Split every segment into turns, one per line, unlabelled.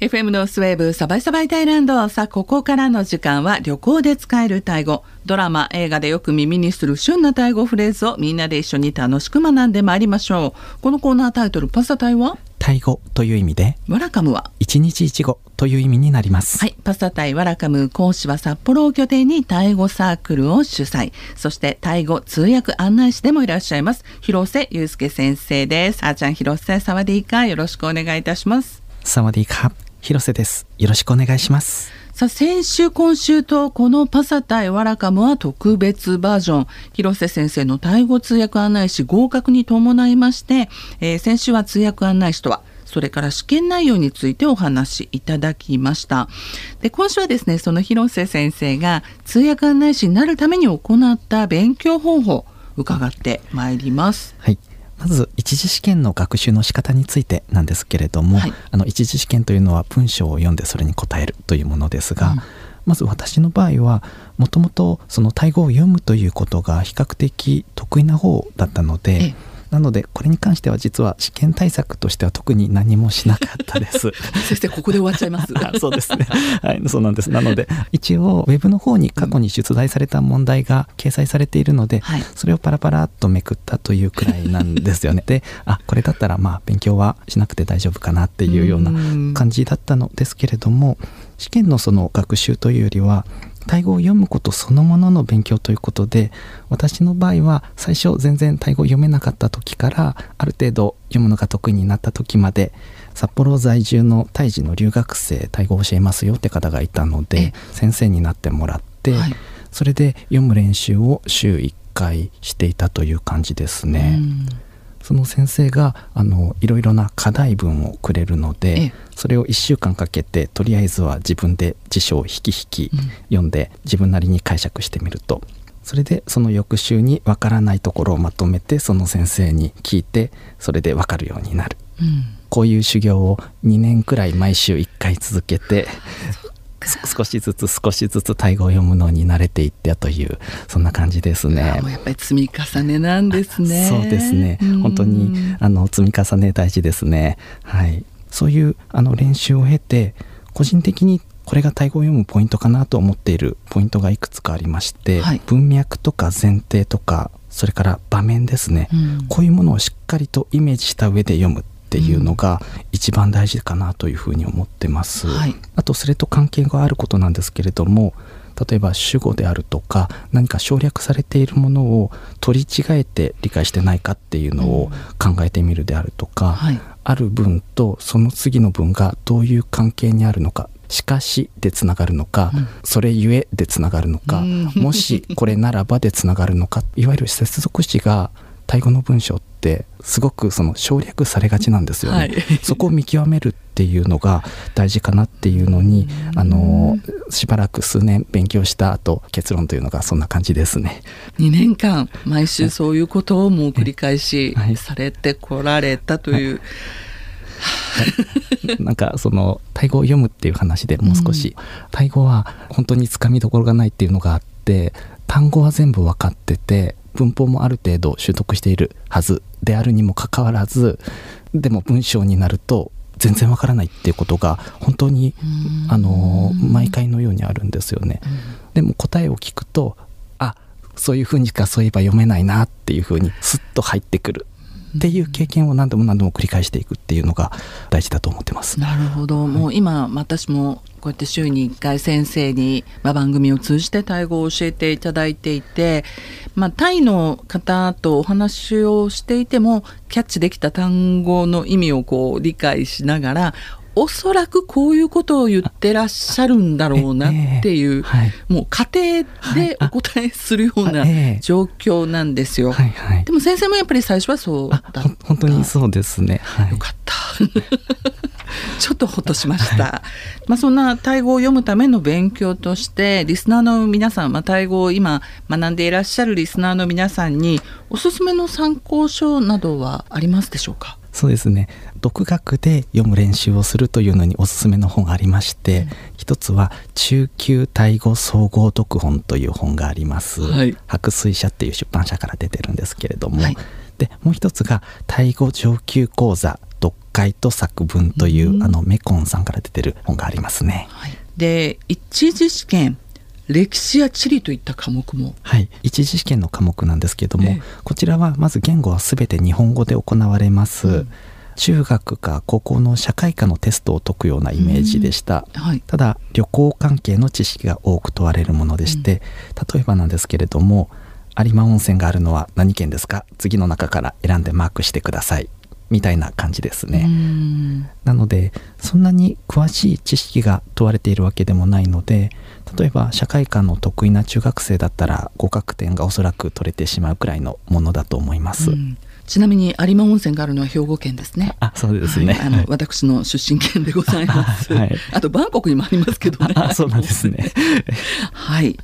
FM ノースウェーブサバイサバイタイランド。さあここからの時間は旅行で使えるタイ語。ドラマ映画でよく耳にする旬なタイ語フレーズをみんなで一緒に楽しく学んでまいりましょう。このコーナータイトルパスタタイは？
タイ語という意味で
ワラカムは？
一日一語という意味になります。
はいパスタタイワラカム講師は札幌を拠点にタイ語サークルを主催。そしてタイ語通訳案内士でもいらっしゃいます広瀬祐介先生です。あーちゃん広瀬サワディーカよろしくお願いいたします。
サワディーカ広瀬です。よろしくお願いします。
さあ先週今週とこのパサタイワラカムは特別バージョン。広瀬先生のタイ語通訳案内士合格に伴いまして、えー先週は通訳案内士とはそれから試験内容についてお話しいただきました。で今週はですねその広瀬先生が通訳案内士になるために行った勉強方法伺ってまいります。
はいまず一次試験の学習の仕方についてなんですけれども、
はい。
あの一次試験というのは文章を読んでそれに答えるというものですが、
うん。
まず私の場合はもともとそのタイ語を読むということが比較的得意な方だったので、
ええ
なのでこれに関しては実は試験対策としては特に何もしなかったです。
先生ここで終わっちゃいます
あ そうですね。はい、そうなんです。なので、一応、ウェブの方に過去に出題された問題が掲載されているので、
はい
それをパラパラっとめくったというくらいなんですよね。で、あ、これだったら、まあ、勉強はしなくて大丈夫かなっていうような
うん
感じだったのですけれども、試験のその学習というよりは、タイ語を読むことそのものの勉強ということで私の場合は最初全然タイ語を読めなかった時からある程度読むのが得意になった時まで札幌在住のタイ人の留学生タイ語を教えますよって方がいたので先生になってもらって、
はい。
それで読む練習を週1回していたという感じですね。
うん
その先生があのいろいろな課題文をくれるの
ええ。
でそれを1週間かけてとりあえずは自分で辞書を引き引き
うん。
読んで自分なりに解釈してみると。それでその翌週にわからないところをまとめてその先生に聞いてそれでわかるようになる。
うん。
こういう修行を2年くらい毎週1回続けてす 少しずつ少しずつタイ語を読むのに慣れていったというそんな感じですね。
あ。もうやっぱり積み重ねなんですね。
そうですね。
うん。
本当にあの積み重ね大事ですね。はい。そういうあの練習を経て個人的にこれがタイ語を読むポイントかなと思っているポイントがいくつかありまして、
はい。
文脈とか前提とかそれから場面ですね、
うん。
こういうものをしっかりとイメージした上で読むっていうのが一番大事かなというふうに思ってます。
はい。
あとそれと関係があることなんですけれども例えば主語であるとか何か省略されているものを取り違えて理解してないかっていうのを考えてみるであるとか、
はい。
ある文とその次の文がどういう関係にあるのかしかしでつながるのか、
うん。
それゆえでつながるのか、
うん。
もしこれならばでつながるのかいわゆる接続詞がタイ語の文章ってすごくその省略されがちなんですよね。
はい。
そこを見極めるっていうのが大事かなっていうのにあのしばらく数年勉強した後結論というのがそんな感じですね。
2年間毎週そういうことをもう繰り返し
はい。
されてこられたという、
なんかそのタイ語を読むっていう話でもう少し、タイ語は本当につかみどころがないっていうのがあって単語は全部分かってて文法もある程度習得しているはずであるにもかかわらずでも文章になると全然わからないっていうことが本当に
うん。
あの毎回のようにあるんですよね。でも答えを聞くとあそういうふうにしかそういえば読めないなっていうふうにスッと入ってくるっていう経験を何度も何度も繰り返していくっていうのが大事だと思ってます。
なるほど、もう今私もこうやって週に1回先生に、まあ、番組を通じてタイ語を教えていただいていて、まあ、タイの方とお話をしていてもキャッチできた単語の意味をこう理解しながらおそらくこういうことを言ってらっしゃるんだろうなっていう、
はい
もう家庭でお答えするような状況なんですよ。
はいはい
でも先生もやっぱり最初はそうだ
あ
った
本当にそうですね。はい
よかった。ちょっとほっとしました。まあそんなタイ語を読むための勉強としてリスナーの皆さん、まあ、タイ語を今学んでいらっしゃるリスナーの皆さんにおすすめの参考書などはありますでしょうか？
そうですね独学で読む練習をするというのにおすすめの本がありまして、一つは中級タイ語総合読本という本があります、
はい。
白水社っていう出版社から出てるんですけれども、
はい。
でもう一つがタイ語上級講座読解と作文という、うん、あのメコンさんから出てる本がありますね。
はい、で一次試験歴史や地理といった科目も。
はい。一次試験の科目なんですけれども、こちらはまず言語は全て日本語で行われます、うん、中学か高校の社会科のテストを解くようなイメージでした、うん。はい、ただ旅行関係の知識が多く問われるものでして、うん、例えばなんですけれども有馬温泉があるのは何県ですか？次の中から選んでマークしてください。みたいな感じですね。なのでそんなに詳しい知識が問われているわけでもないので例えば社会科の得意な中学生だったら合格点がおそらく取れてしまうくらいのものだと思います。
ちなみに有馬温泉があるのは兵庫県ですね。
あ、そうですね。
はい、あの、私の出身県でございます。はい、あとバンコクにもありますけどね。
そうなんですね。
はい。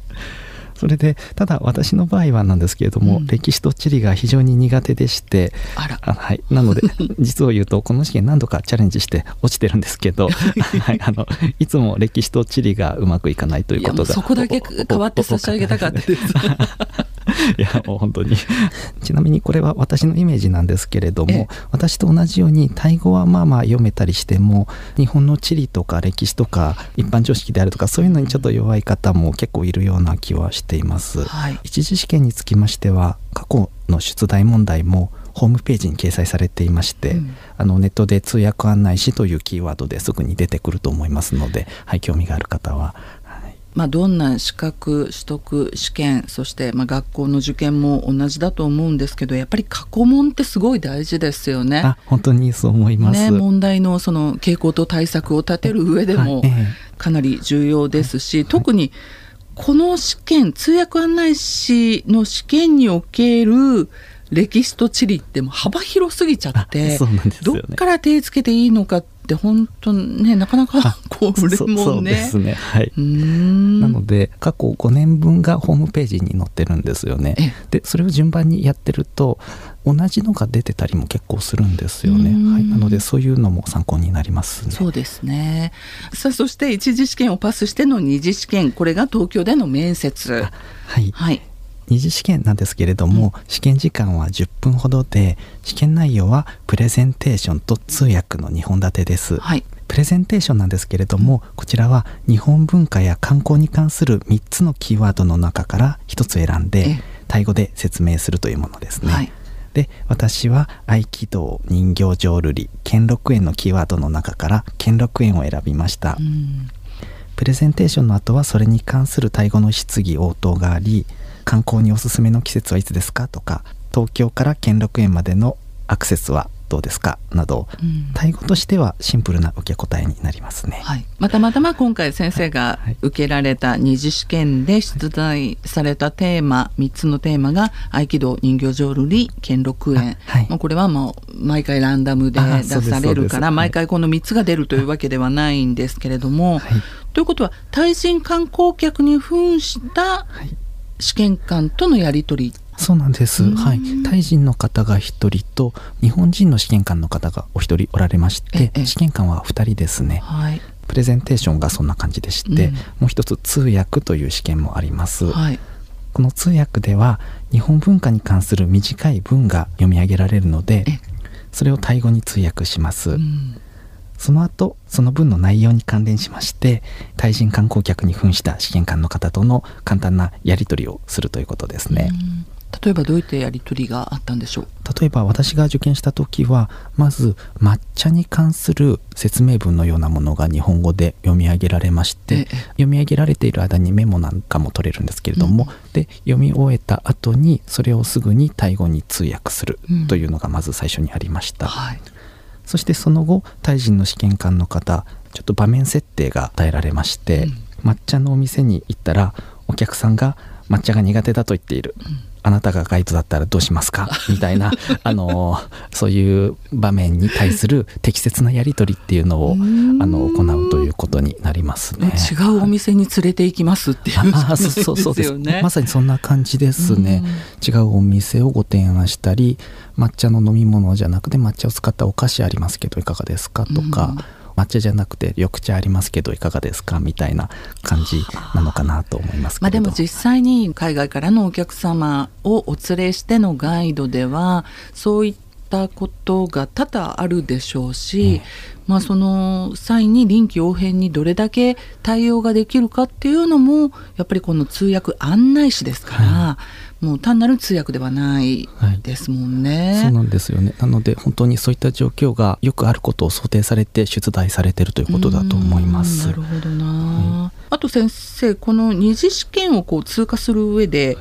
それでただ私の場合はなんですけれども、うん、歴史と地理が非常に苦手でしてはい、なので 実を言うとこの試験何度かチャレンジして落ちてるんですけど、はい、あのいつも歴史と地理がうまくいかないということが
そこだけ変わって差し上げたかったです。
いやもう本当に。ちなみにこれは私のイメージなんですけれども私と同じようにタイ語はまあまあ読めたりしても日本の地理とか歴史とか一般常識であるとかそういうのにちょっと弱い方も結構いるような気はしています、はい、一次試験につきましては過去の出題問題もホームページに掲載されていまして、うん、あのネットで通訳案内士というキーワードですぐに出てくると思いますので、はい、興味がある方は
まあ、どんな資格取得試験そしてまあ学校の受験も同じだと思うんですけどやっぱり過去問ってすごい大事ですよね。
あ本当にそう思います、ね、
問題のその傾向と対策を立てる上でもかなり重要ですし、はい、特にこの試験通訳案内士の試験における歴史と地理っても幅広すぎちゃって、ね、どっから手つけていいのかって本当ねなかなかこれもね。
ですね。はい。なので過去5年分がホームページに載ってるんですよね。でそれを順番にやってると同じのが出てたりも結構するんですよね。はい。なのでそういうのも参考になりますね。
そうですね。さあそして一次試験をパスしての二次試験これが東京での面接。
はい。はい。二次試験なんですけれども、うん、試験時間は10分ほどで試験内容はプレゼンテーションと通訳の2本立てです、はい、プレゼンテーションなんですけれども、こちらは日本文化や観光に関する3つのキーワードの中から1つ選んでタイ語で説明するというものですね、はい、で私は合気道人形浄瑠璃兼六園のキーワードの中から兼六園を選びました、プレゼンテーションの後はそれに関するタイ語の質疑応答があり観光におすすめの季節はいつですか？とか東京から兼六園までのアクセスはどうですか？など、うん、タイ語としてはシンプルな受け答えになりますね、
はい、またまたま今回先生が受けられた二次試験で出題されたテーマ3つのテーマが合気道人形浄瑠璃兼六園、はい、まあ、これはもう毎回ランダムで出されるから毎回この3つが出るというわけではないんですけれども、はい、ということは対人観光客に扮した試験官とのやり取り。
そうなんです、はい、タイ人の方が1人と日本人の試験官の方がお一人おられまして試験官は2人ですね、はい、プレゼンテーションがそんな感じでして、うん、もう一つ通訳という試験もあります、はい、この通訳では日本文化に関する短い文が読み上げられるのでそれをタイ語に通訳します、うんその後その文の内容に関連しまして対人観光客に扮した試験官の方との簡単なやり取りをするということですね。
例えばどういったやり取りがあったんでしょう？
例えば私が受験した時はまず抹茶に関する説明文のようなものが日本語で読み上げられまして、読み上げられている間にメモなんかも取れるんですけれども、うん、で読み終えた後にそれをすぐにタイ語に通訳するというのがまず最初にありました。うんはいそしてその後タイ人の試験官の方ちょっと場面設定が与えられまして、うん、抹茶のお店に行ったらお客さんが抹茶が苦手だと言っている、うん、あなたがガイドだったらどうしますか？みたいなあのそういう場面に対する適切なやり取りっていうのをあの行うということになりますね。
違うお店に連れて行きますっていう、あそうそうですね。
まさにそんな感じですね。違うお店をご提案したり、抹茶の飲み物じゃなくて抹茶を使ったお菓子ありますけどいかがですか？とか。抹茶じゃなくて緑茶ありますけどいかがですかみたいな感じなのかなと思いますまあ、
でも実際に海外からのお客様をお連れしてのガイドではそういったったことが多々あるでしょうし、まあ、その際に臨機応変にどれだけ対応ができるかっていうのもやっぱりこの通訳案内士ですから、はい、もう単なる通訳ではないですもんね、
はい、そうなんですよね。なので本当にそういった状況がよくあることを想定されて出題されているということだと思います。
なるほどな、はい、あと先生この二次試験をこう通過する上で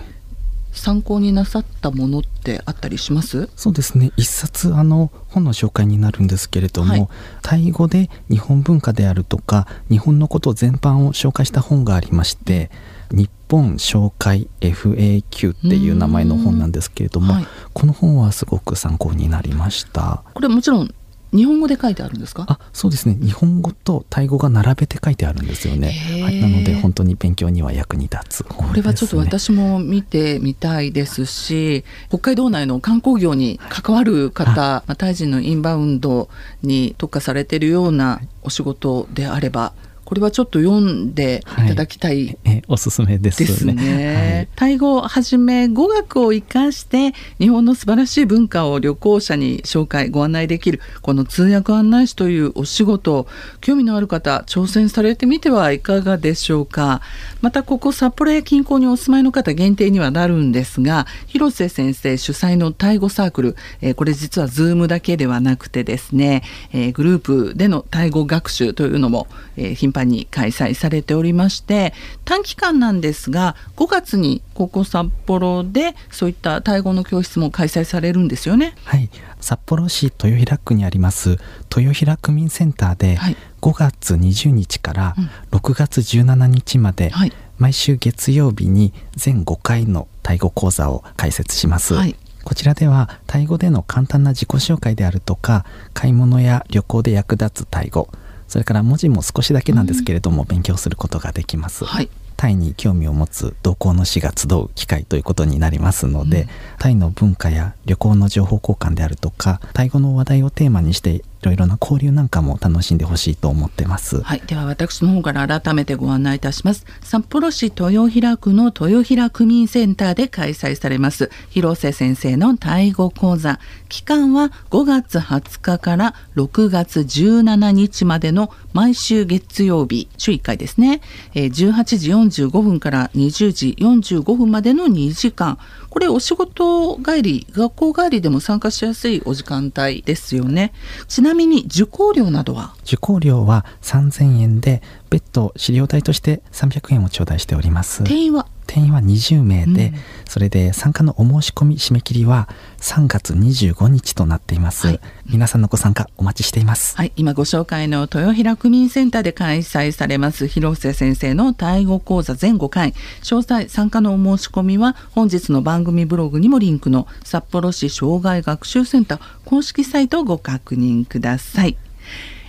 参考になさったものってあったりします？
そうですね。一冊あの本の紹介になるんですけれども、はい、タイ語で日本文化であるとか日本のこと全般を紹介した本がありまして日本紹介 FAQ っていう名前の本なんですけれども、はい、この本はすごく参考になりました。
これもちろん日本語で書いてあるんですか？
あそうですね。日本語とタイ語が並べて書いてあるんですよね、はい、なので本当に勉強には役に立つ本、
ね、これはちょっと私も見てみたいですし北海道内の観光業に関わる方、まあ、タイ人のインバウンドに特化されているようなお仕事であればこれはちょっと読んでいただきたい、はい、
えおすすめですね。です
ね。はい、タイ語をはじめ語学を生かして日本の素晴らしい文化を旅行者に紹介ご案内できるこの通訳案内士というお仕事興味のある方挑戦されてみてはいかがでしょうか。またここ札幌や近郊にお住まいの方限定にはなるんですが広瀬先生主催のタイ語サークル、えー、これ実はズームだけではなくてですね、えー、グループでのタイ語学習というのも、えー、頻繁に開催されておりまして短期間なんですが5月にここ札幌でそういったタイ語の教室も開催されるんですよね。
はい。札幌市豊平区にあります豊平区民センターで5月20日から6月17日まで毎週月曜日に全5回のタイ語講座を開設します。はい。こちらではタイ語での簡単な自己紹介であるとか買い物や旅行で役立つタイ語それから文字も少しだけなんですけれども、勉強することができます。はい。タイに興味を持つ同行の士が集う機会ということになりますので、うん、タイの文化や旅行の情報交換であるとかタイ語の話題をテーマにしていろいろな交流なんかも楽しんでほしいと思ってます。
はい、では私の方から改めてご案内いたします。札幌市豊平区の豊平区民センターで開催されます広瀬先生のタイ語講座。期間は5月20日から6月17日までの毎週月曜日、週1回ですね。18時45分から20時45分までの2時間。これお仕事帰り学校帰りでも参加しやすいお時間帯ですよね。ちなみに受講料などは？
受講料は3000円で別途資料代として300円を頂戴しております。
定員は
定員は20名で、うん、それで参加のお申し込み締め切りは3月25日となっています、はい、皆さんのご参加お待ちしています。
はい。今ご紹介の豊平区民センターで開催されます広瀬先生のタイ語講座全5回。詳細参加のお申し込みは本日の番組ブログにもリンクの札幌市障害学習センター公式サイトをご確認ください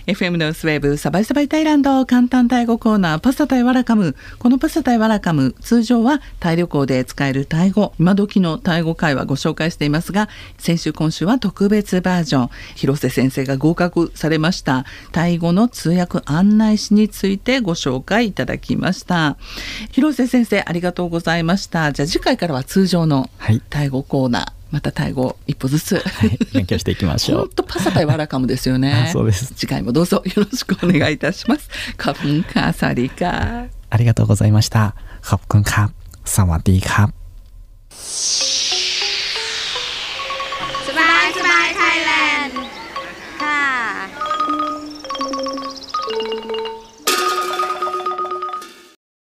FM のスウェーブサバイサバイタイランド簡単タイ語コーナーパスタタイワラカム。このパスタタイワラカム通常はタイ旅行で使えるタイ語。今時のタイ語会話ご紹介していますが先週今週は特別バージョン。広瀬先生が合格されました。タイ語の通訳案内士についてご紹介いただきました。広瀬先生ありがとうございました。じゃあ次回からは通常のタイ語コーナー、はいまたタイ語一歩ずつ、
はい、勉強していきましょう。
本当パサタイワラカムですよね。
そうです。
次回もどうぞよろしくお願いいたします。カプンカサリカ。
ありがとうございました。
カプンカサワディカ。